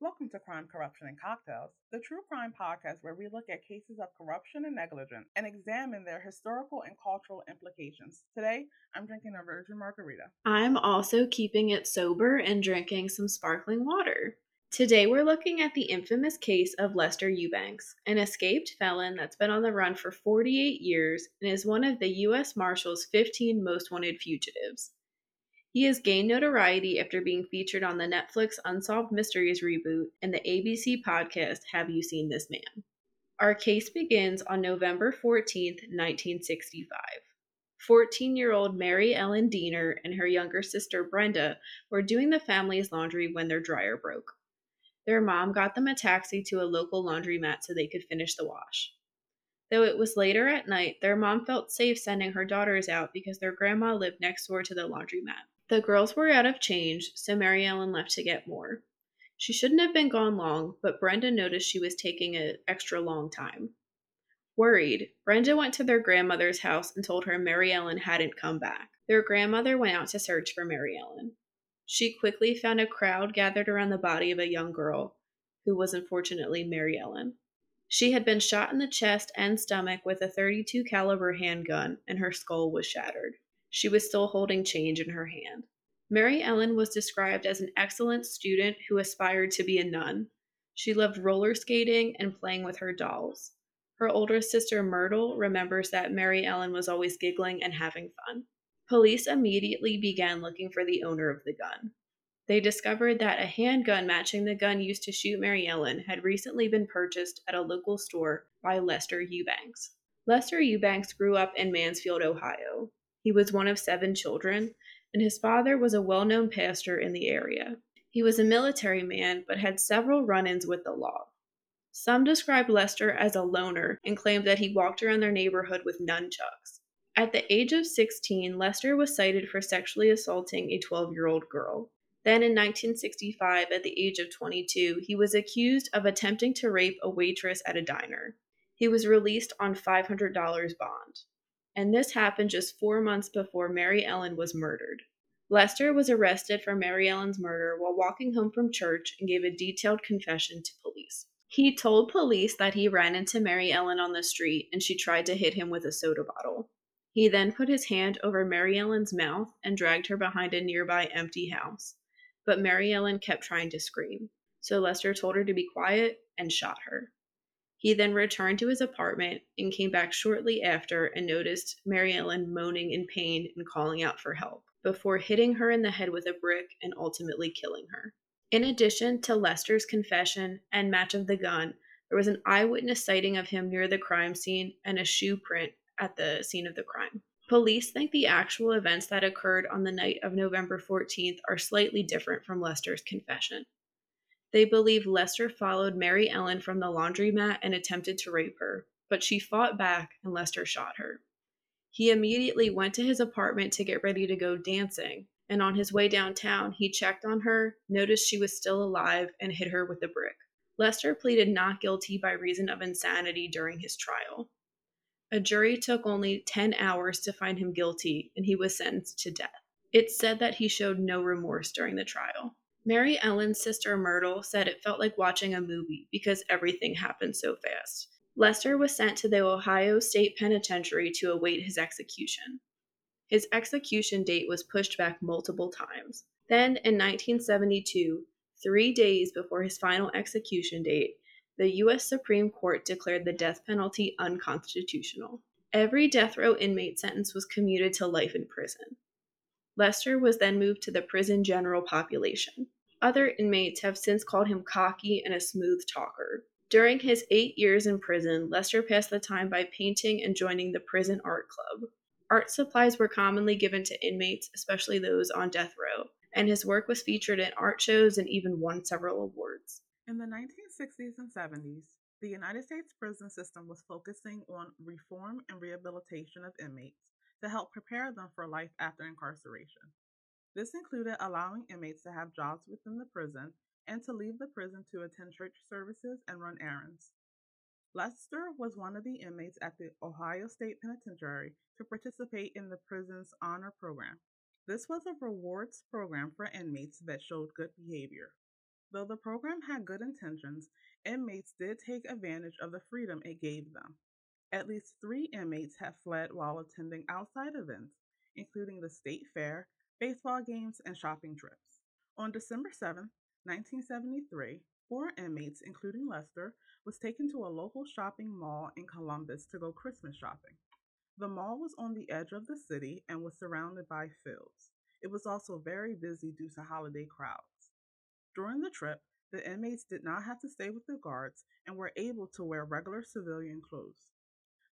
Welcome to Crime, Corruption, and Cocktails, the true crime podcast where we look at cases of corruption and negligence and examine their historical and cultural implications. Today, I'm drinking a virgin margarita. I'm also keeping it sober and drinking some sparkling water. Today, we're looking at the infamous case of Lester Eubanks, an escaped felon that's been on the run for 48 years and is one of the U.S. Marshal's 15 most wanted fugitives. He has gained notoriety after being featured on the Netflix Unsolved Mysteries reboot and the ABC podcast Have You Seen This Man? Our case begins on November 14, 1965. 14 year old Mary Ellen Deener and her younger sister Brenda were doing the family's laundry when their dryer broke. Their mom got them a taxi to a local laundromat so they could finish the wash. Though it was later at night, their mom felt safe sending her daughters out because their grandma lived next door to the laundromat. The girls were out of change, so Mary Ellen left to get more. She shouldn't have been gone long, but Brenda noticed she was taking an extra long time. Worried, Brenda went to their grandmother's house and told her Mary Ellen hadn't come back. Their grandmother went out to search for Mary Ellen. She quickly found a crowd gathered around the body of a young girl, who was unfortunately Mary Ellen. She had been shot in the chest and stomach with a 32 caliber handgun and her skull was shattered. She was still holding change in her hand. Mary Ellen was described as an excellent student who aspired to be a nun. She loved roller skating and playing with her dolls. Her older sister Myrtle remembers that Mary Ellen was always giggling and having fun. Police immediately began looking for the owner of the gun. They discovered that a handgun matching the gun used to shoot Mary Ellen had recently been purchased at a local store by Lester Eubanks. Lester Eubanks grew up in Mansfield, Ohio. He was one of seven children, and his father was a well known pastor in the area. He was a military man, but had several run ins with the law. Some described Lester as a loner and claimed that he walked around their neighborhood with nunchucks. At the age of 16, Lester was cited for sexually assaulting a 12 year old girl. Then in 1965, at the age of 22, he was accused of attempting to rape a waitress at a diner. He was released on $500 bond and this happened just four months before Mary Ellen was murdered. Lester was arrested for Mary Ellen's murder while walking home from church and gave a detailed confession to police. He told police that he ran into Mary Ellen on the street and she tried to hit him with a soda bottle. He then put his hand over Mary Ellen's mouth and dragged her behind a nearby empty house. But Mary Ellen kept trying to scream, so Lester told her to be quiet and shot her. He then returned to his apartment and came back shortly after and noticed Mary Ellen moaning in pain and calling out for help before hitting her in the head with a brick and ultimately killing her. In addition to Lester's confession and match of the gun, there was an eyewitness sighting of him near the crime scene and a shoe print at the scene of the crime. Police think the actual events that occurred on the night of November 14th are slightly different from Lester's confession. They believe Lester followed Mary Ellen from the laundromat and attempted to rape her, but she fought back and Lester shot her. He immediately went to his apartment to get ready to go dancing, and on his way downtown, he checked on her, noticed she was still alive, and hit her with a brick. Lester pleaded not guilty by reason of insanity during his trial. A jury took only 10 hours to find him guilty, and he was sentenced to death. It's said that he showed no remorse during the trial. Mary Ellen's sister Myrtle said it felt like watching a movie because everything happened so fast. Lester was sent to the Ohio State Penitentiary to await his execution. His execution date was pushed back multiple times. Then, in 1972, three days before his final execution date, the U.S. Supreme Court declared the death penalty unconstitutional. Every death row inmate sentence was commuted to life in prison. Lester was then moved to the prison general population. Other inmates have since called him cocky and a smooth talker. During his eight years in prison, Lester passed the time by painting and joining the prison art club. Art supplies were commonly given to inmates, especially those on death row, and his work was featured in art shows and even won several awards. In the 1960s and 70s, the United States prison system was focusing on reform and rehabilitation of inmates to help prepare them for life after incarceration. This included allowing inmates to have jobs within the prison and to leave the prison to attend church services and run errands. Lester was one of the inmates at the Ohio State Penitentiary to participate in the prison's honor program. This was a rewards program for inmates that showed good behavior. Though the program had good intentions, inmates did take advantage of the freedom it gave them. At least three inmates have fled while attending outside events, including the state fair, baseball games, and shopping trips. On December 7, 1973, four inmates, including Lester, was taken to a local shopping mall in Columbus to go Christmas shopping. The mall was on the edge of the city and was surrounded by fields. It was also very busy due to holiday crowds. During the trip, the inmates did not have to stay with the guards and were able to wear regular civilian clothes.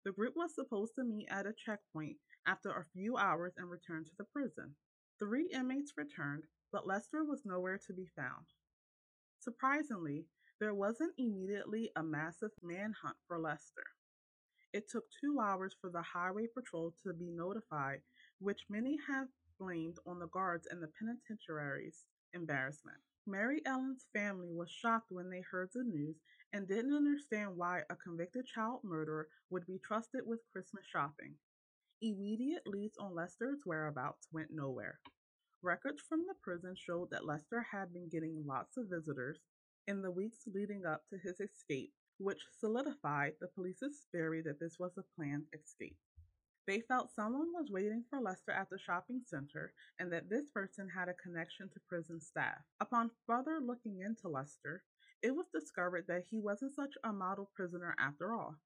The group was supposed to meet at a checkpoint after a few hours and return to the prison. Three inmates returned, but Lester was nowhere to be found. Surprisingly, there wasn't immediately a massive manhunt for Lester. It took two hours for the highway patrol to be notified, which many have blamed on the guards and the penitentiary's embarrassment. Mary Ellen's family was shocked when they heard the news and didn't understand why a convicted child murderer would be trusted with Christmas shopping. Immediate leads on Lester's whereabouts went nowhere. Records from the prison showed that Lester had been getting lots of visitors in the weeks leading up to his escape, which solidified the police's theory that this was a planned escape. They felt someone was waiting for Lester at the shopping center and that this person had a connection to prison staff. Upon further looking into Lester, it was discovered that he wasn't such a model prisoner after all.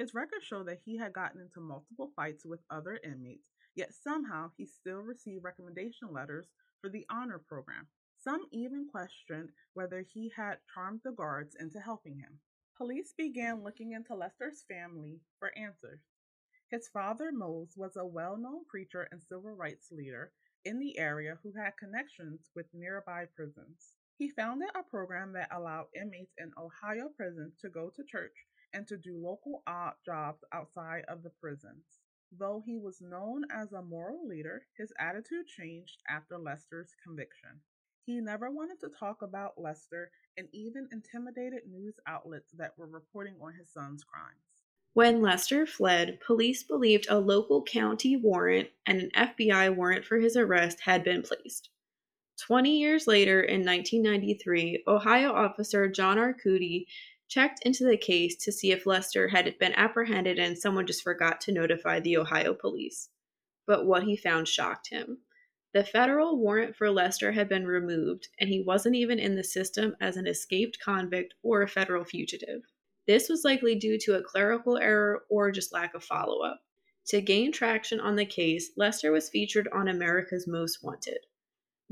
His records show that he had gotten into multiple fights with other inmates, yet somehow he still received recommendation letters for the honor program. Some even questioned whether he had charmed the guards into helping him. Police began looking into Lester's family for answers. His father, Mose, was a well known preacher and civil rights leader in the area who had connections with nearby prisons. He founded a program that allowed inmates in Ohio prisons to go to church and to do local odd jobs outside of the prisons. Though he was known as a moral leader, his attitude changed after Lester's conviction. He never wanted to talk about Lester and even intimidated news outlets that were reporting on his son's crimes. When Lester fled, police believed a local county warrant and an FBI warrant for his arrest had been placed. Twenty years later, in 1993, Ohio officer John Arcudi checked into the case to see if Lester had been apprehended and someone just forgot to notify the Ohio police. But what he found shocked him. The federal warrant for Lester had been removed, and he wasn't even in the system as an escaped convict or a federal fugitive. This was likely due to a clerical error or just lack of follow up. To gain traction on the case, Lester was featured on America's Most Wanted.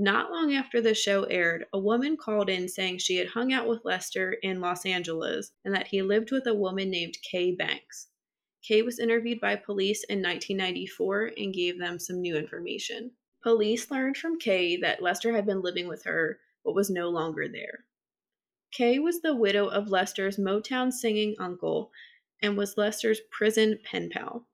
Not long after the show aired, a woman called in saying she had hung out with Lester in Los Angeles and that he lived with a woman named Kay Banks. Kay was interviewed by police in 1994 and gave them some new information. Police learned from Kay that Lester had been living with her but was no longer there. Kay was the widow of Lester's Motown singing uncle and was Lester's prison pen pal.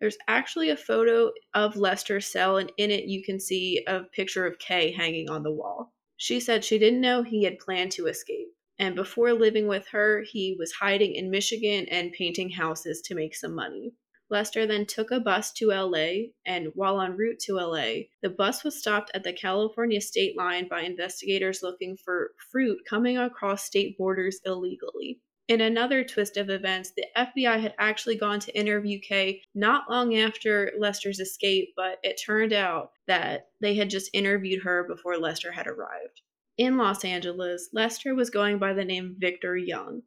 There's actually a photo of Lester's cell, and in it you can see a picture of Kay hanging on the wall. She said she didn't know he had planned to escape, and before living with her, he was hiding in Michigan and painting houses to make some money. Lester then took a bus to LA, and while en route to LA, the bus was stopped at the California state line by investigators looking for fruit coming across state borders illegally. In another twist of events, the FBI had actually gone to interview Kay not long after Lester's escape, but it turned out that they had just interviewed her before Lester had arrived. In Los Angeles, Lester was going by the name Victor Young.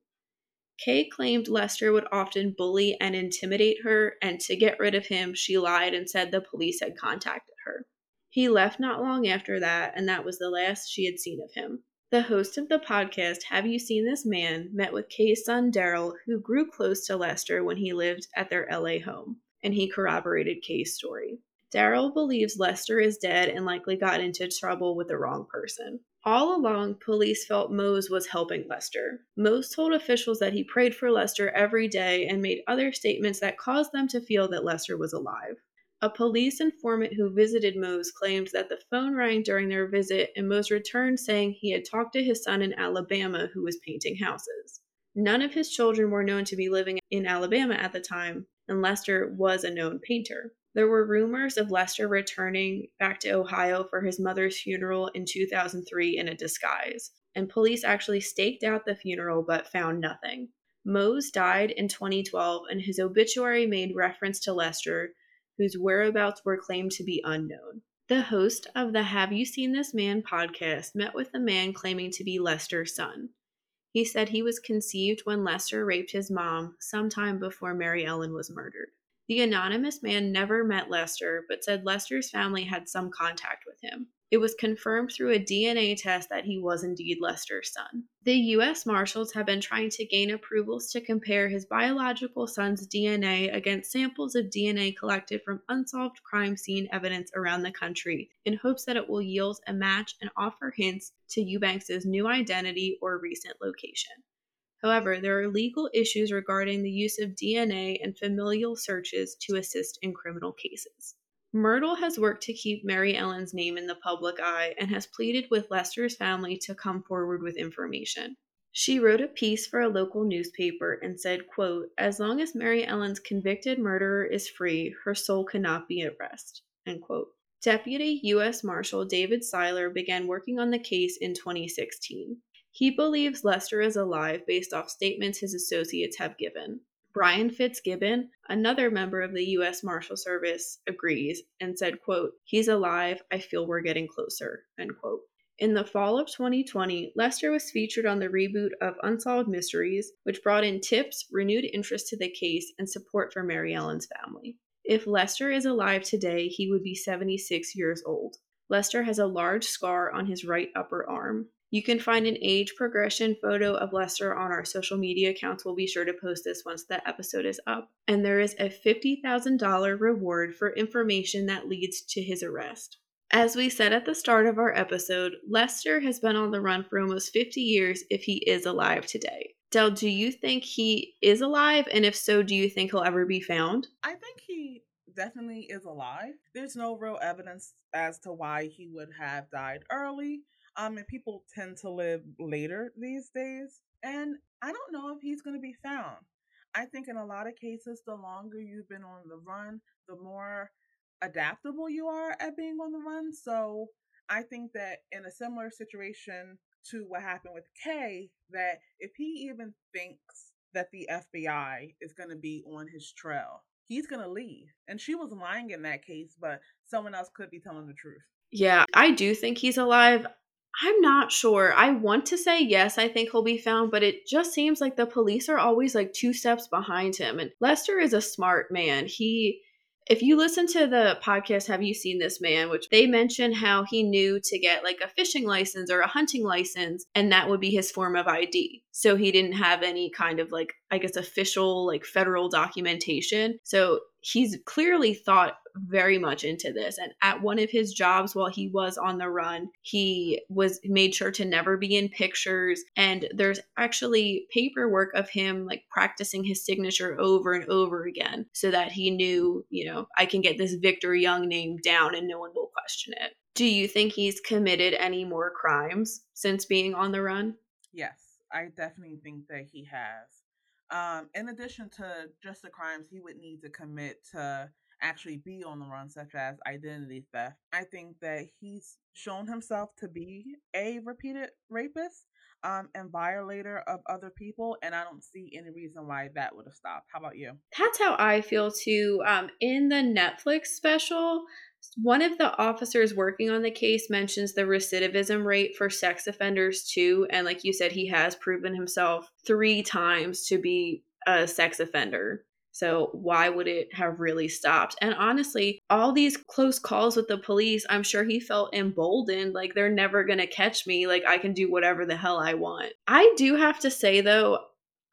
Kay claimed Lester would often bully and intimidate her, and to get rid of him, she lied and said the police had contacted her. He left not long after that, and that was the last she had seen of him. The host of the podcast, Have You Seen This Man, met with Kay's son Daryl, who grew close to Lester when he lived at their LA home, and he corroborated Kay's story. Daryl believes Lester is dead and likely got into trouble with the wrong person. All along, police felt Mose was helping Lester. Mose told officials that he prayed for Lester every day and made other statements that caused them to feel that Lester was alive. A police informant who visited Mose claimed that the phone rang during their visit and Mose returned saying he had talked to his son in Alabama who was painting houses. None of his children were known to be living in Alabama at the time, and Lester was a known painter. There were rumors of Lester returning back to Ohio for his mother's funeral in 2003 in a disguise, and police actually staked out the funeral but found nothing. Mose died in 2012, and his obituary made reference to Lester, whose whereabouts were claimed to be unknown. The host of the Have You Seen This Man podcast met with the man claiming to be Lester's son. He said he was conceived when Lester raped his mom sometime before Mary Ellen was murdered. The anonymous man never met Lester, but said Lester's family had some contact with him. It was confirmed through a DNA test that he was indeed Lester's son. The U.S. Marshals have been trying to gain approvals to compare his biological son's DNA against samples of DNA collected from unsolved crime scene evidence around the country in hopes that it will yield a match and offer hints to Eubanks' new identity or recent location. However, there are legal issues regarding the use of DNA and familial searches to assist in criminal cases. Myrtle has worked to keep Mary Ellen's name in the public eye and has pleaded with Lester's family to come forward with information. She wrote a piece for a local newspaper and said, quote, As long as Mary Ellen's convicted murderer is free, her soul cannot be at rest. End quote. Deputy U.S. Marshal David Seiler began working on the case in 2016. He believes Lester is alive based off statements his associates have given. Brian Fitzgibbon, another member of the U.S. Marshal Service, agrees and said, quote, He's alive. I feel we're getting closer, end quote. In the fall of 2020, Lester was featured on the reboot of Unsolved Mysteries, which brought in tips, renewed interest to the case, and support for Mary Ellen's family. If Lester is alive today, he would be 76 years old. Lester has a large scar on his right upper arm. You can find an age progression photo of Lester on our social media accounts. We'll be sure to post this once the episode is up. And there is a $50,000 reward for information that leads to his arrest. As we said at the start of our episode, Lester has been on the run for almost 50 years if he is alive today. Del, do you think he is alive? And if so, do you think he'll ever be found? I think he definitely is alive. There's no real evidence as to why he would have died early um, and people tend to live later these days. And I don't know if he's going to be found. I think in a lot of cases, the longer you've been on the run, the more adaptable you are at being on the run. So I think that in a similar situation to what happened with Kay, that if he even thinks that the FBI is going to be on his trail, he's going to leave. And she was lying in that case, but someone else could be telling the truth. Yeah, I do think he's alive. I'm not sure. I want to say yes, I think he'll be found, but it just seems like the police are always like two steps behind him. And Lester is a smart man. He if you listen to the podcast have you seen this man which they mention how he knew to get like a fishing license or a hunting license and that would be his form of id so he didn't have any kind of like i guess official like federal documentation so he's clearly thought very much into this. And at one of his jobs while he was on the run he was made sure to never be in pictures. And there's actually paperwork of him like practicing his signature over and over again so that he knew you know i can get this victor young name down and no one will question it. Do you think he's committed any more crimes since being on the run? Yes i definitely think that he has um, in addition to just the crimes he would need to commit to actually be on the run, such as identity theft, I think that he's shown himself to be a repeated rapist um, and violator of other people, and I don't see any reason why that would have stopped. How about you? That's how I feel too. Um, in the Netflix special, one of the officers working on the case mentions the recidivism rate for sex offenders too. And like you said, he has proven himself three times to be a sex offender. So why would it have really stopped? And honestly, all these close calls with the police, I'm sure he felt emboldened like they're never going to catch me, like I can do whatever the hell I want. I do have to say though,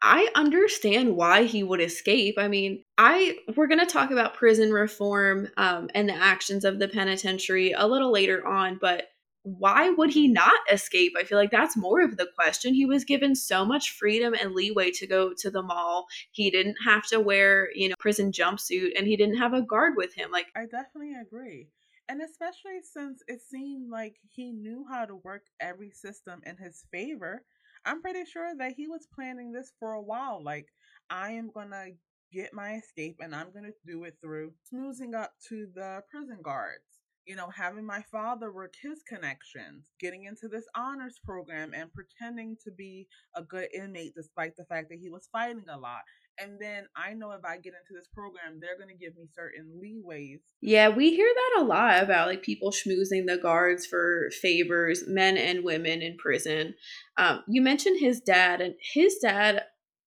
I understand why he would escape. I mean, I we're going to talk about prison reform um, and the actions of the penitentiary a little later on, but why would he not escape? I feel like that's more of the question. He was given so much freedom and leeway to go to the mall. He didn't have to wear, you know, prison jumpsuit and he didn't have a guard with him. Like I definitely agree. And especially since it seemed like he knew how to work every system in his favor I'm pretty sure that he was planning this for a while. Like, I am to get my escape and I'm to do it through snoozing up to the prison guards. you know, having my father work his connections, getting into this honors program and pretending to be a good inmate despite the fact that he was fighting a lot. And then I know if I get into this program, they're going to give me certain leeways. Yeah, we hear that a lot about like people schmoozing the guards for favors, men and women in prison. Um, you mentioned his dad, and his dad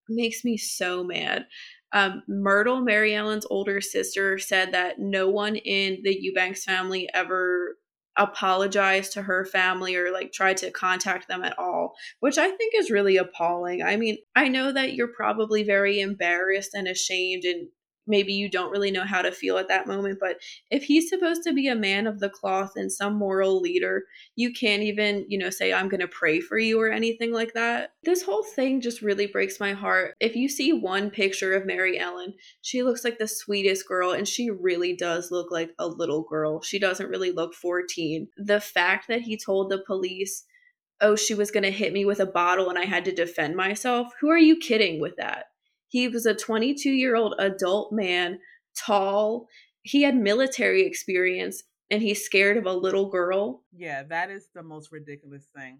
makes me so mad. Um, Myrtle, Mary Ellen's older sister, said that no one in the Eubanks family ever apologized to her family or like try to contact them at all, which I think is really appalling. I mean, I know that you're probably very embarrassed and ashamed and maybe you don't really know how to feel at that moment. But if he's supposed to be a man of the cloth and some moral leader, you can't even, you know, say, I'm going to pray for you or anything like that. This whole thing just really breaks my heart. If you see one picture of Mary Ellen, she looks like the sweetest girl and she really does look like a little girl. She doesn't really look 14. The fact that he told the police, oh, she was going to hit me with a bottle and I had to defend myself. Who are you kidding with that? He was a 22 year old adult man, tall. He had military experience and he's scared of a little girl. Yeah, that is the most ridiculous thing.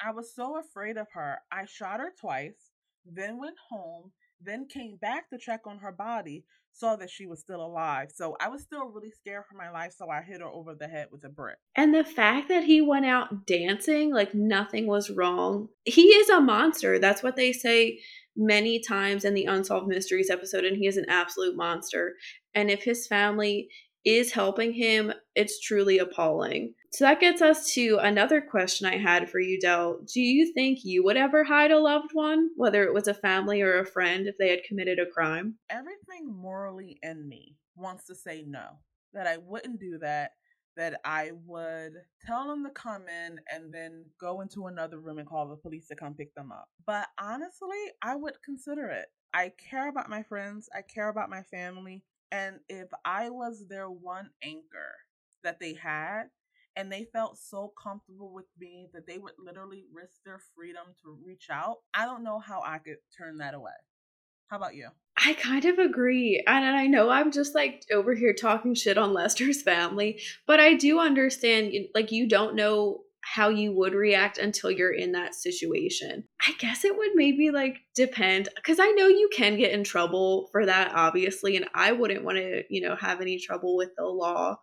I was so afraid of her. I shot her twice, then went home, then came back to check on her body, saw that she was still alive. So I was still really scared for my life, so I hit her over the head with a brick. And the fact that he went out dancing like nothing was wrong. He is a monster. That's what they say many times in the Unsolved Mysteries episode, and he is an absolute monster. And if his family is helping him, it's truly appalling. So that gets us to another question I had for you, Del. Do you think you would ever hide a loved one, whether it was a family or a friend, if they had committed a crime? Everything morally in me wants to say no, that I wouldn't do that that I would tell them to come in and then go into another room and call the police to come pick them up. But honestly, I would consider it. I care about my friends, I care about my family, and if I was their one anchor that they had, and they felt so comfortable with me that they would literally risk their freedom to reach out, I don't know how I could turn that away. How about you? I kind of agree. And I know I'm just like over here talking shit on Lester's family, but I do understand like you don't know how you would react until you're in that situation. I guess it would maybe like depend cuz I know you can get in trouble for that obviously and I wouldn't want to, you know, have any trouble with the law.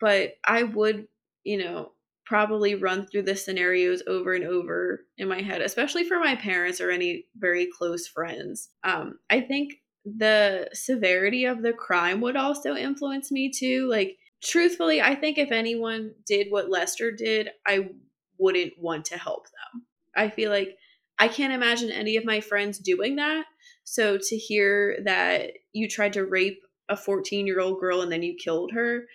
But I would, you know, probably run through the scenarios over and over in my head, especially for my parents or any very close friends. Um, I think the severity of the crime would also influence me too. Like, truthfully, I think if anyone did what Lester did, I wouldn't want to help them. I feel like I can't imagine any of my friends doing that. So to hear that you tried to rape a 14 year old girl and then you killed her,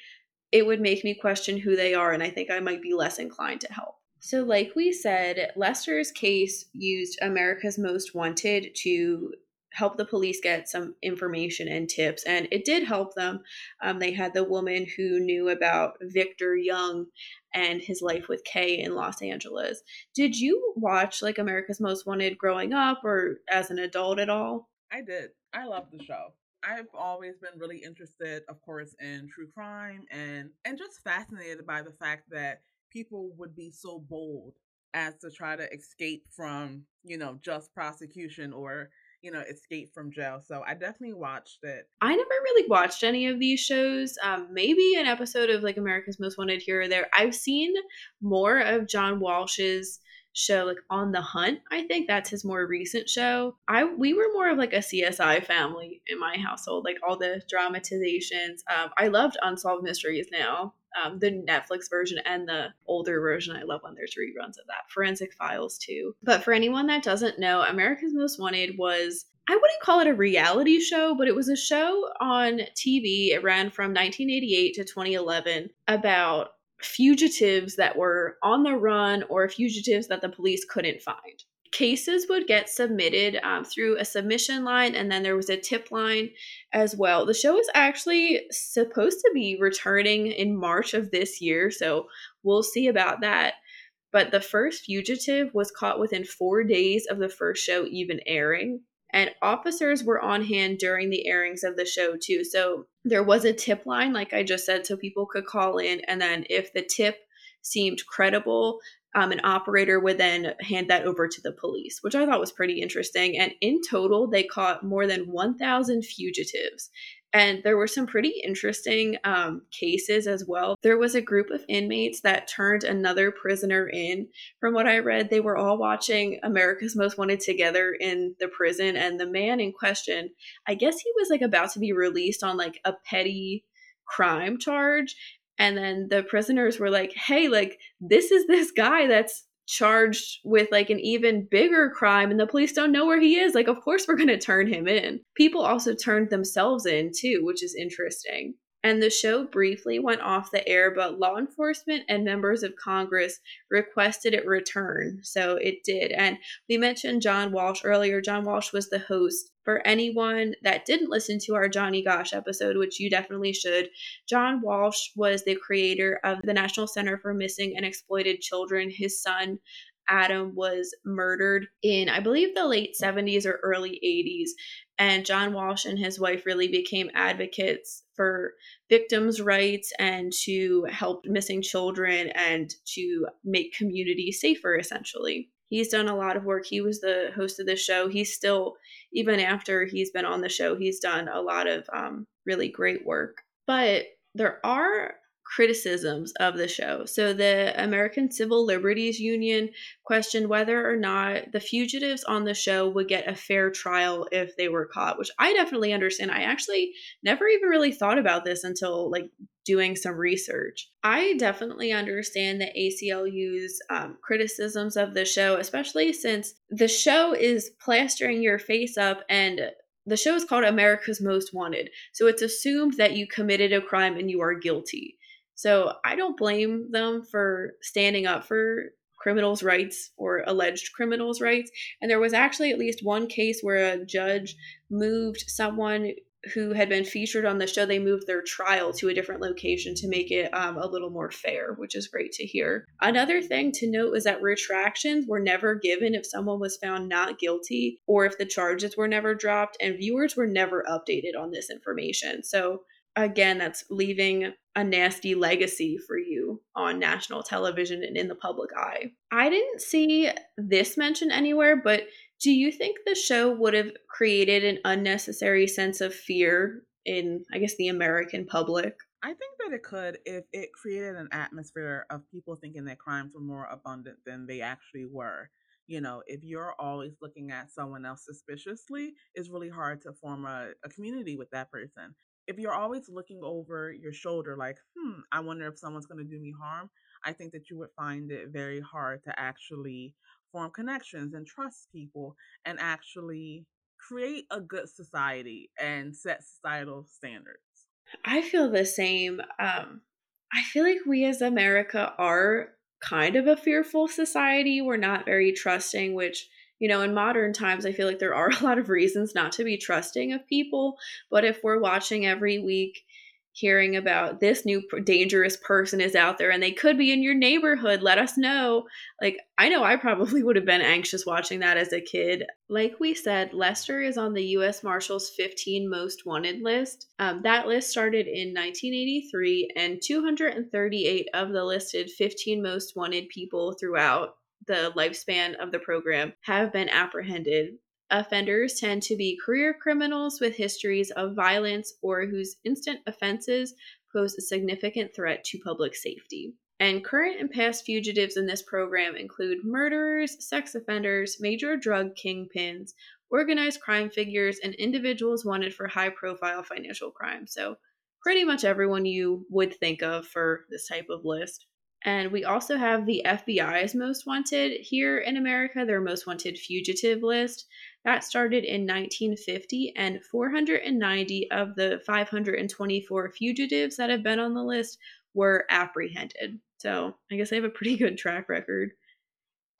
it would make me question who they are, and I think I might be less inclined to help. So, like we said, Lester's case used America's Most Wanted to help the police get some information and tips, and it did help them. Um, they had the woman who knew about Victor Young and his life with Kay in Los Angeles. Did you watch like America's Most Wanted growing up or as an adult at all? I did. I love the show. I've always been really interested, of course, in true crime and and just fascinated by the fact that people would be so bold as to try to escape from, you know, just prosecution or you know, escape from jail. So I definitely watched it. I never really watched any of these shows. Um, maybe an episode of like America's Most Wanted here or there. I've seen more of John Walsh's show like on the hunt i think that's his more recent show. I we were more of like a csi family in my household like all the dramatizations. Um, i loved unsolved mysteries now um, the netflix version and the older version. I love when there's reruns of that. Forensic files too. But for anyone that doesn't know america's most wanted was I wouldn't call it a reality show, but it was a show on TV. It ran from 1988 to 2011 about fugitives that were on the run or fugitives that the police couldn't find. Cases would get submitted um, through a submission line, and then there was a tip line as well. The show is actually supposed to be returning in March of this year, so we'll see about that. But the first fugitive was caught within four days of the first show even airing. And officers were on hand during the airings of the show, too. So there was a tip line, like I just said, so people could call in. And then if the tip seemed credible, um, an operator would then hand that over to the police, which I thought was pretty interesting. And in total, they caught more than 1,000 fugitives. And there were some pretty interesting um, cases as well. There was a group of inmates that turned another prisoner in. From what I read, they were all watching America's Most Wanted together in the prison. And the man in question, I guess he was like about to be released on like a petty crime charge. And then the prisoners were like, hey, like, this is this guy that's charged with like an even bigger crime and the police don't know where he is. Like, of course, we're going to turn him in. People also turned themselves in too, which is interesting and the show briefly went off the air, but law enforcement and members of Congress requested it return. So it did. And we mentioned John Walsh earlier. John Walsh was the host. For anyone that didn't listen to our Johnny Gosch episode, which you definitely should, John Walsh was the creator of the National Center for Missing and Exploited Children. His son, Adam was murdered in, I believe, the late 70s or early 80s. And John Walsh and his wife really became advocates for victims' rights and to help missing children and to make communities safer, essentially. He's done a lot of work. He was the host of the show. He's still, even after he's been on the show, he's done a lot of um, really great work. But there are criticisms of the show. So, the American Civil Liberties Union questioned whether or not the fugitives on the show would get a fair trial if they were caught, which I definitely understand. I actually never even really thought about this until like doing some research. I definitely understand the ACLU's um, criticisms of the show, especially since the show is plastering your face up and the show is called America's Most Wanted. So it's assumed that you committed a crime and you are guilty. So I don't blame them for standing up for criminals' rights or alleged criminals' rights. And there was actually at least one case where a judge moved someone who had been featured on the show, they moved their trial to a different location to make it um, a little more fair, which is great to hear. Another thing to note is that retractions were never given if someone was found not guilty or if the charges were never dropped, and viewers were never updated on this information. So again, that's leaving a nasty legacy for you on national television and in the public eye. I didn't see this mentioned anywhere, but do you think the show would have created an unnecessary sense of fear in, I guess, the American public? I think that it could if it created an atmosphere of people thinking that crimes were more abundant than they actually were. You know, if you're always looking at someone else suspiciously, it's really hard to form a, a community with that person if you're always looking over your shoulder, like, hmm, I wonder if someone's going to do me harm, I think that you would find it very hard to actually form connections and trust people and actually create a good society and set societal standards. I feel the same. Um, I feel like we as America are kind of a fearful society. We're not very trusting, which you know, in modern times, I feel like there are a lot of reasons not to be trusting of people. But if we're watching every week, hearing about this new dangerous person is out there and they could be in your neighborhood, let us know. Like, I know I probably would have been anxious watching that as a kid. Like we said, Lester is on the U.S. Marshals 15 Most Wanted list. Um, that list started in 1983, and 238 of the listed 15 most wanted people throughout the lifespan of the program have been apprehended. Offenders tend to be career criminals with histories of violence or whose instant offenses pose a significant threat to public safety. And current and past fugitives in this program include murderers, sex offenders, major drug kingpins, organized crime figures, and individuals wanted for high profile financial crime. So, pretty much everyone you would think of for this type of list. And we also have the FBI's most wanted here in America, their most wanted fugitive list. That started in 1950, and 490 of the 524 fugitives that have been on the list were apprehended. So I guess they have a pretty good track record.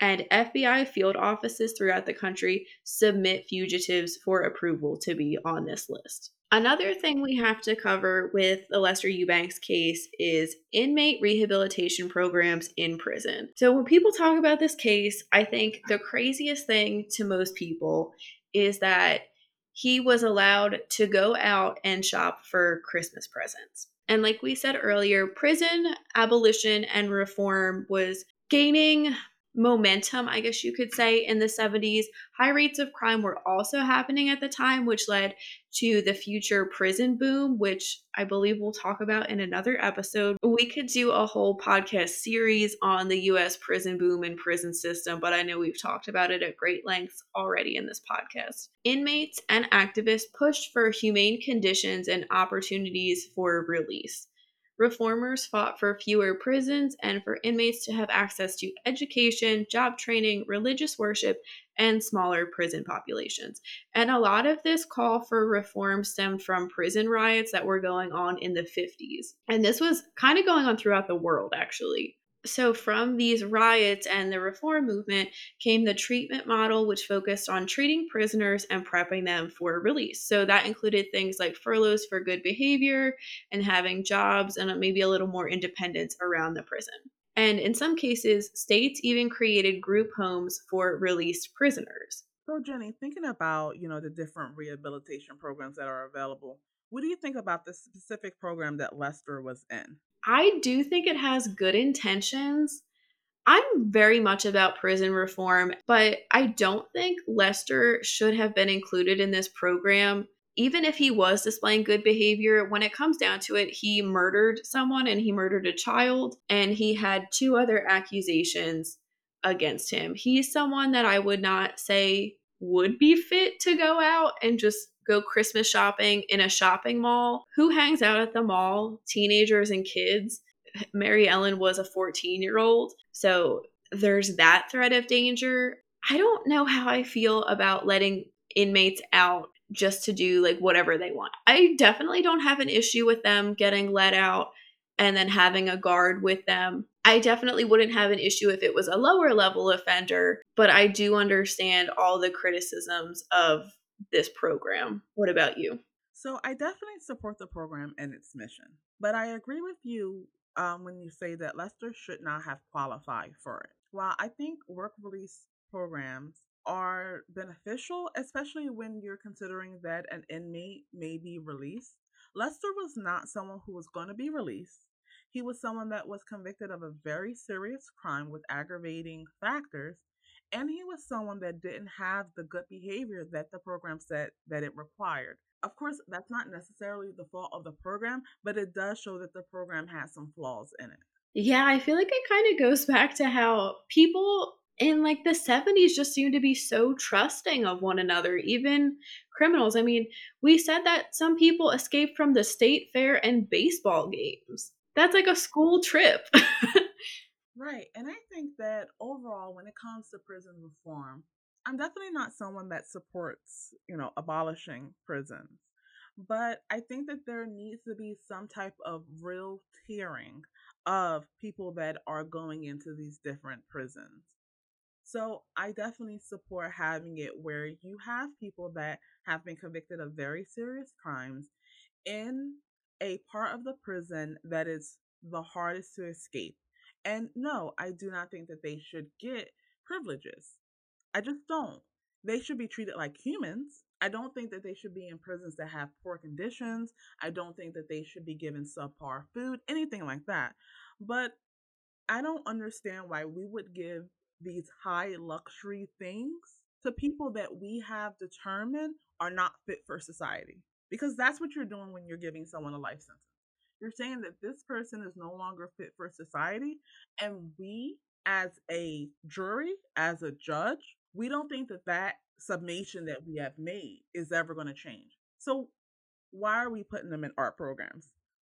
And FBI field offices throughout the country submit fugitives for approval to be on this list. Another thing we have to cover with the Lester Eubanks case is inmate rehabilitation programs in prison. So, when people talk about this case, I think the craziest thing to most people is that he was allowed to go out and shop for Christmas presents. And like we said earlier, prison abolition and reform was gaining momentum, I guess you could say, in the 70s. High rates of crime were also happening at the time, which led to the future prison boom, which I believe we'll talk about in another episode. We could do a whole podcast series on the US prison boom and prison system, but I know we've talked about it at great lengths already in this podcast. Inmates and activists pushed for humane conditions and opportunities for release. Reformers fought for fewer prisons and for inmates to have access to education, job training, religious worship, and smaller prison populations. And a lot of this call for reform stemmed from prison riots that were going on in the 50s. And this was kind of going on throughout the world, actually so from these riots and the reform movement came the treatment model which focused on treating prisoners and prepping them for release. So that included things like furloughs for good behavior and having jobs and maybe a little more independence around the prison. And in some cases states even created group homes for released prisoners. So jenny thinking about you know the different rehabilitation programs that are available what do you think about the specific program that lester was in I do think it has good intentions. I'm very much about prison reform, but I don't think Lester should have been included in this program. Even if he was displaying good behavior, when it comes down to it, he murdered someone and he murdered a child, and he had two other accusations against him. He's someone that I would not say would be fit to go out and just go Christmas shopping in a shopping mall. Who hangs out at the mall? Teenagers and kids. Mary Ellen was a 14 year old. So there's that threat of danger. I don't know how I feel about letting inmates out just to do like whatever they want. I definitely don't have an issue with them getting let out and then having a guard with them. I definitely wouldn't have an issue if it was a lower level offender, but I do understand all the criticisms of this program. What about you? So I definitely support the program and its mission, but I agree with you um, when you say that Lester should not have qualified for it. While I think work release programs are beneficial, especially when you're considering that an inmate may be released, Lester was not someone who was going to be released. He was someone that was convicted of a very serious crime with aggravating factors and he was someone that didn't have the good behavior that the program said that it required. Of course, that's not necessarily the fault of the program, but it does show that the program has some flaws in it. Yeah, I feel like it kind of goes back to how people in like the 70s just seem to be so trusting of one another, even criminals. I mean, we said that some people escaped from the state fair and baseball games. That's like a school trip. Right. And I think that overall, when it comes to prison reform, I'm definitely not someone that supports, you know, abolishing prisons. But I think that there needs to be some type of real tiering of people that are going into these different prisons. So I definitely support having it where you have people that have been convicted of very serious crimes in a part of the prison that is the hardest to escape and no, I do not think that they should get privileges. I just don't. They should be treated like humans. I don't think that they should be in prisons that have poor conditions. I don't think that they should be given subpar food, anything like that. But I don't understand why we would give these high luxury things to people that we have determined are not fit for society. Because that's what you're doing when you're giving someone a life sentence. You're saying that this person is no longer fit for society, and we, as a jury, as a judge, we don't think that that summation that we have made is ever going to change. So, why are we putting them in art programs?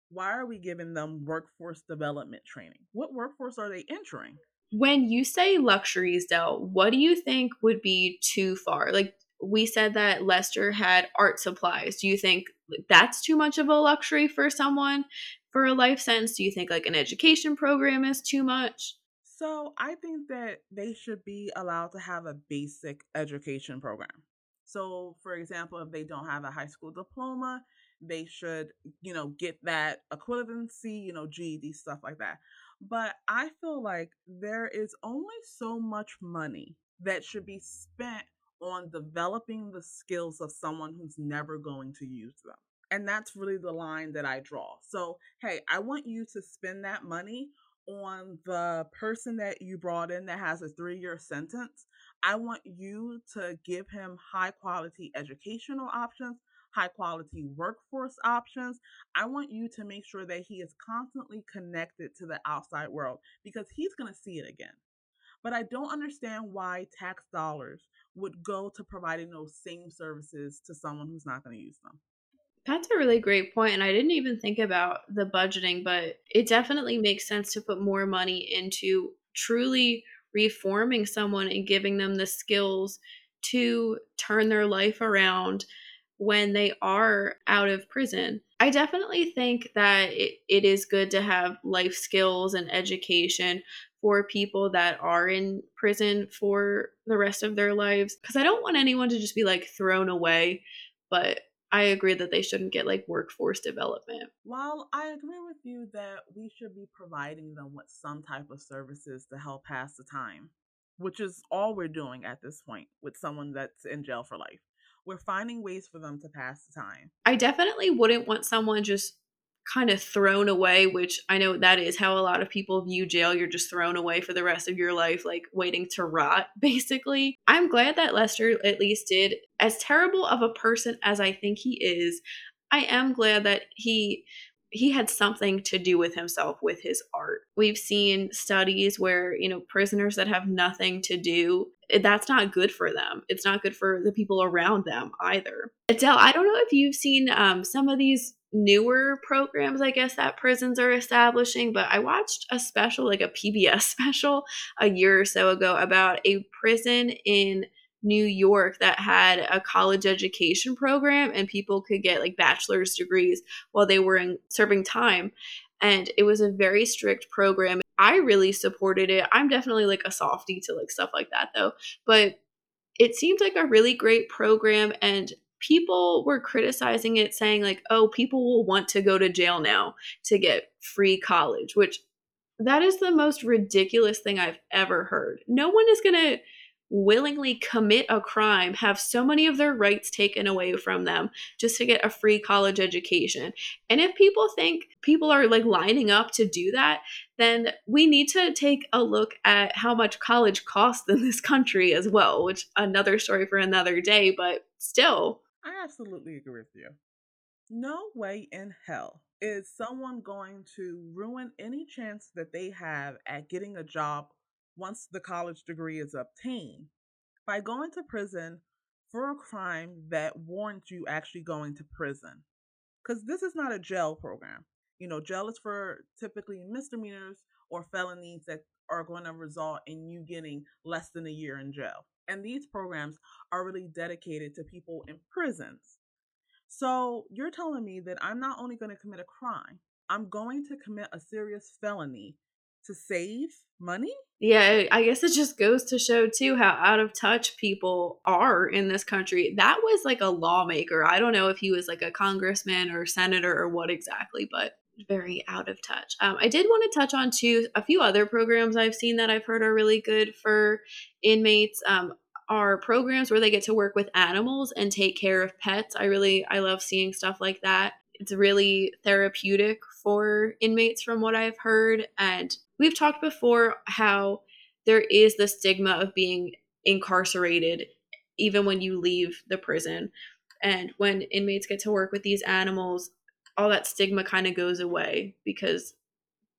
Why are we giving them workforce development training? What workforce are they entering? When you say luxuries, Del, what do you think would be too far? Like, we said that Lester had art supplies. Do you think that's too much of a luxury for someone for a life sentence? Do you think like an education program is too much? So I think that they should be allowed to have a basic education program. So, for example, if they don't have a high school diploma, they should, you know, get that equivalency, you know, GED, stuff like that. But I feel like there is only so much money that should be spent on developing the skills of someone who's never going to use them. And that's really the line that I draw. So, hey, I want you to spend that money on the person that you brought in that has a three year sentence. I want you to give him high quality educational options, high quality workforce options. I want you to make sure that he is constantly connected to the outside world because he's going to see it again. But I don't understand why tax dollars would go to providing those same services to someone who's not going to use them. That's a really great point, and I didn't even think about the budgeting, but it definitely makes sense to put more money into truly reforming someone and giving them the skills to turn their life around when they are out of prison. I definitely think that it, it is good to have life skills and education for people that are in prison for the rest of their lives because I don't want anyone to just be like thrown away, but I agree that they shouldn't get like workforce development. While I agree with you that we should be providing them with some type of services to help pass the time, which is all we're doing at this point with someone that's in jail for life. We're finding ways for them to pass the time. I definitely wouldn't want someone just kind of thrown away, which I know that is how a lot of people view jail. You're just thrown away for the rest of your life, like waiting to rot, basically. I'm glad that Lester at least did, as terrible of a person as I think he is, I am glad that he he had something to do with himself with his art. We've seen studies where, you know, prisoners that have nothing to do, eh, that's not good for them. It's not good for the people around them either. Adele, I don't know if you've seen um, some of these newer programs, I guess, that prisons are establishing. But I watched a special, like a PBS special, a year or so ago about a prison in New York that had a college education program and people could get like bachelor's degrees while they were in serving time. And it was a very strict program. I really supported it. I'm definitely like a softie to like stuff like that though. But it seemed like a really great program and people were criticizing it saying like oh people will want to go to jail now to get free college which that is the most ridiculous thing i've ever heard no one is going to willingly commit a crime have so many of their rights taken away from them just to get a free college education and if people think people are like lining up to do that then we need to take a look at how much college costs in this country as well which another story for another day but still I absolutely agree with you. No way in hell is someone going to ruin any chance that they have at getting a job once the college degree is obtained by going to prison for a crime that warrants you actually going to prison. Because this is not a jail program. You know, jail is for typically misdemeanors or felonies that are going to result in you getting less than a year in jail. And these programs are really dedicated to people in prisons. So you're telling me that I'm not only going to commit a crime, I'm going to commit a serious felony to save money? Yeah, I guess it just goes to show too how out of touch people are in this country. That was like a lawmaker. I don't know if he was like a congressman or senator or what exactly, but very out of touch. Um, I did want to touch on too a few other programs I've seen that I've heard are really good for inmates. Um, are programs where they get to work with animals and take care of pets. I really I love seeing stuff like that. It's really therapeutic for inmates from what I've heard and we've talked before how there is the stigma of being incarcerated even when you leave the prison. And when inmates get to work with these animals, all that stigma kind of goes away because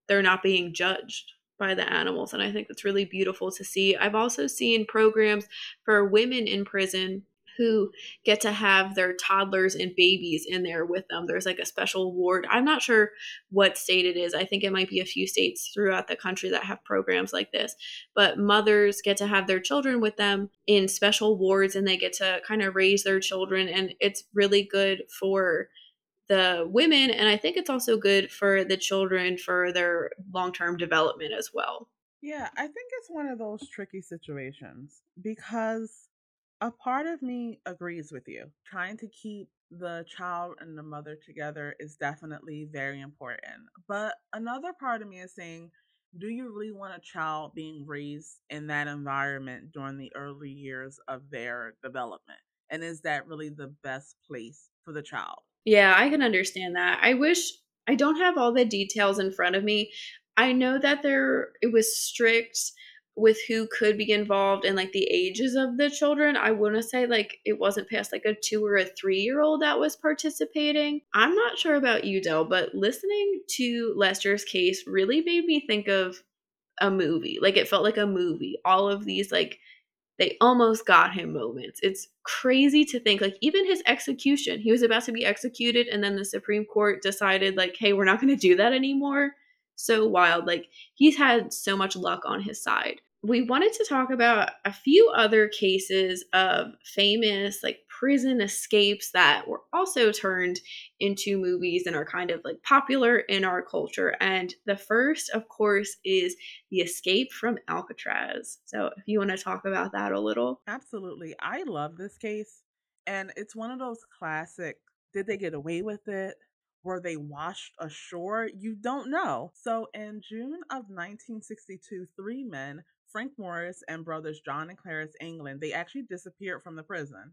they're not being judged by the animals. And I think that's really beautiful to see. I've also seen programs for women in prison who get to have their toddlers and babies in there with them. There's like a special ward. I'm not sure what state it is. I think it might be a few states throughout the country that have programs like this. But mothers get to have their children with them in special wards and they get to kind of raise their children. And it's really good for the women and i think it's also good for the children for their long-term development as well yeah i think it's one of those tricky situations because a part of me agrees with you trying to keep the child and the mother together is definitely very important but another part of me is saying do you really want a child being raised in that environment during the early years of their development? And is that really the best place for the child? Yeah, I can understand that. I wish I don't have all the details in front of me. I know that there it was strict with who could be involved and like the ages of the children. I want to say like it wasn't past like a two or a three year old that was participating. I'm not sure about you, Dell, but listening to Lester's case really made me think of a movie. Like it felt like a movie. All of these like they almost got him moments. It's crazy to think like even his execution, he was about to be executed and then the Supreme Court decided like, "Hey, we're not going to do that anymore." So wild. Like he's had so much luck on his side we wanted to talk about a few other cases of famous like prison escapes that were also turned into movies and are kind of like popular in our culture. And the first, of course, is The Escape from Alcatraz. So if you want to talk about that a little. Absolutely. I love this case. And it's one of those classic did they get away with it? Were they washed ashore? You don't know. So, in June of 1962, three men Frank Morris and brothers John and Clarence Anglin, they actually disappeared from the prison.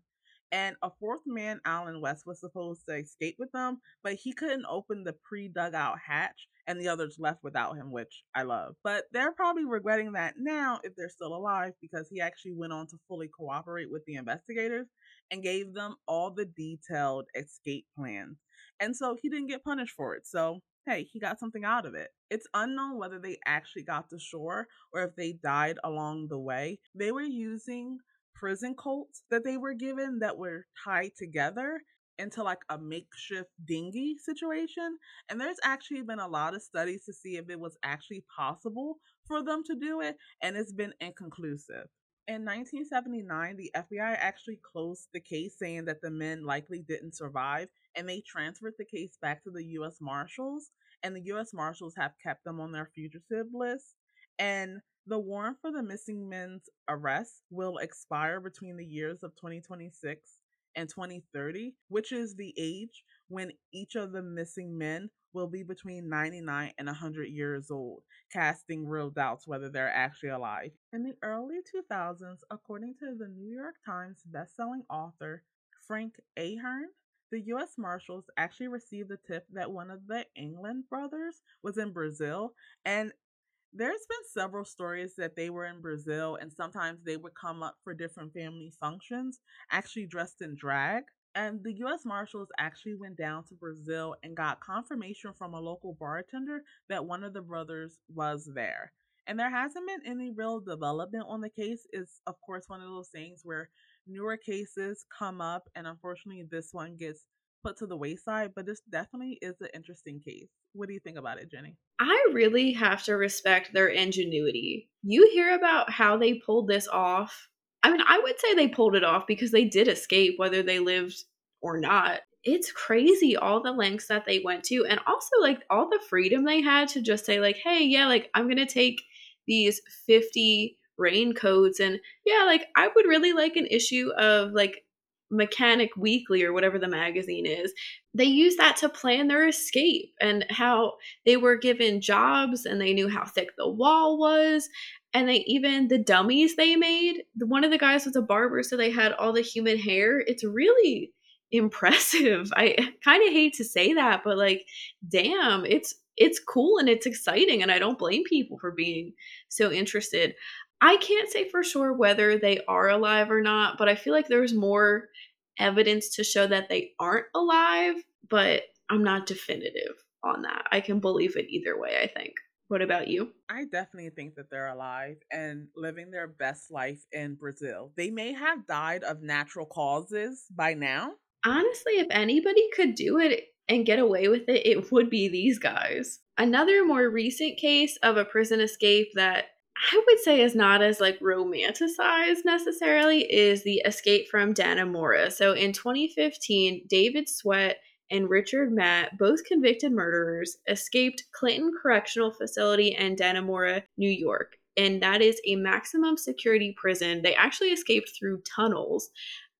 And a fourth man, Allen West, was supposed to escape with them, but he couldn't open the pre dug out hatch, and the others left without him, which I love. But they're probably regretting that now if they're still alive because he actually went on to fully cooperate with the investigators and gave them all the detailed escape plans. And so he didn't get punished for it. So hey, he got something out of it. It's unknown whether they actually got to shore or if they died along the way. They were using prison coats that they were given that were tied together into like a makeshift dinghy situation. And there's actually been a lot of studies to see if it was actually possible for them to do it, and it's been inconclusive. In 1979, the FBI actually closed the case, saying that the men likely didn't survive, and they transferred the case back to the U.S. Marshals. And the U.S. Marshals have kept them on their fugitive list. And the warrant for the missing men's arrest will expire between the years of 2026 and 2030, which is the age when each of the missing men will be between 99 and 100 years old, casting real doubts whether they're actually alive. In the early 2000s, according to the New York Times bestselling author Frank Ahern, the U.S. Marshals actually received the tip that one of the Anglin brothers was in Brazil, and there's been several stories that they were in Brazil, and sometimes they would come up for different family functions, actually dressed in drag. And the US Marshals actually went down to Brazil and got confirmation from a local bartender that one of the brothers was there. And there hasn't been any real development on the case. It's, of course, one of those things where newer cases come up, and unfortunately, this one gets put to the wayside. But this definitely is an interesting case. What do you think about it, Jenny? I really have to respect their ingenuity. You hear about how they pulled this off I mean, I would say they pulled it off because they did escape, whether they lived or not. It's crazy all the lengths that they went to, and also like all the freedom they had to just say, like, hey, yeah, like I'm gonna take these 50 raincoats, and yeah, like I would really like an issue of like Mechanic Weekly or whatever the magazine is. They use that to plan their escape and how they were given jobs and they knew how thick the wall was. And they even the dummies they made one of the guys was a barber so they had all the human hair. It's really impressive. I kind of hate to say that but like damn it's it's cool and it's exciting and i don't blame people for being so interested i can't say for sure whether they are alive or not but i feel like there's more evidence to show that they aren't alive but i'm not definitive on that i can believe it either way i think what about you? I definitely think that they're alive and living their best life in Brazil. They may have died of natural causes by now. Honestly, if anybody could do it and get away with it, it would be these guys. Another more recent case of a prison escape that I would say is not as like romanticized necessarily is the escape from Dannemora. So in 2015, David Sweat and Richard Matt, both convicted murderers, escaped Clinton Correctional Facility in Dannemora, New York. And that is a maximum security prison. They actually escaped through tunnels.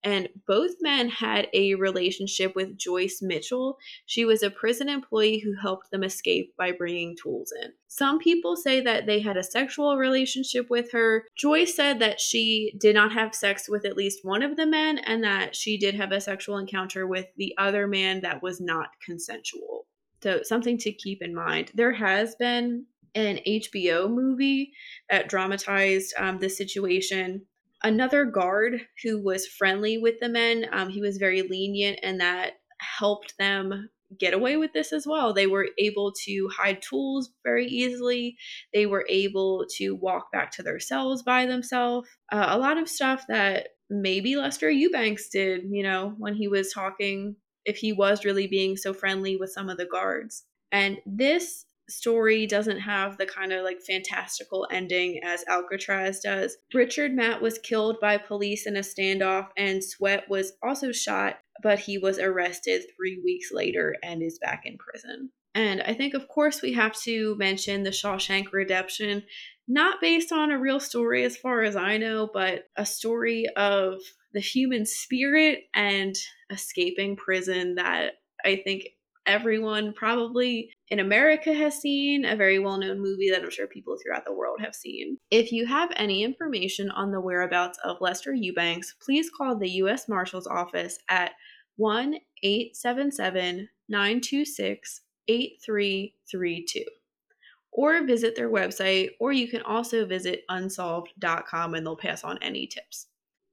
And both men had a relationship with Joyce Mitchell. She was a prison employee who helped them escape by bringing tools in. Some people say that they had a sexual relationship with her. Joyce said that she did not have sex with at least one of the men and that she did have a sexual encounter with the other man that was not consensual. So, something to keep in mind. There has been an HBO movie that dramatized um, the situation another guard who was friendly with the men. Um, he was very lenient, and that helped them get away with this as well. They were able to hide tools very easily. They were able to walk back to their cells by themselves. Uh, a lot of stuff that maybe Lester Eubanks did, you know, when he was talking, if he was really being so friendly with some of the guards. And this story doesn't have the kind of like fantastical ending as Alcatraz does. Richard Matt was killed by police in a standoff, and Sweat was also shot, but he was arrested three weeks later and is back in prison. And I think, of course, we have to mention the Shawshank Redemption, not based on a real story as far as I know, but a story of the human spirit and escaping prison that I think everyone probably in America has seen, a very well known movie that I'm sure people throughout the world have seen. If you have any information on the whereabouts of Lester Eubanks, please call the U.S. Marshal's Office at 1 877 926 8332 or visit their website, or you can also visit unsolved.com and they'll pass on any tips.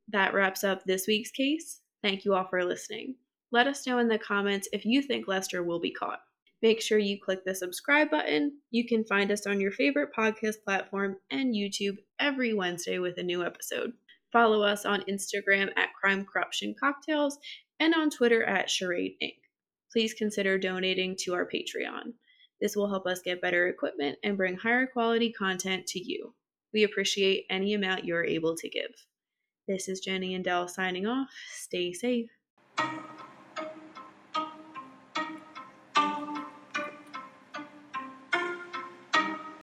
That wraps up this week's case. Thank you all for listening. Let us know in the comments if you think Lester will be caught. Make sure you click the subscribe button. You can find us on your favorite podcast platform and YouTube every Wednesday with a new episode. Follow us on Instagram at Crime Corruption Cocktails and on Twitter at Charade Inc. Please consider donating to our Patreon. This will help us get better equipment and bring higher quality content to you. We appreciate any amount you're able to give. This is Jenny and Dell signing off. Stay safe.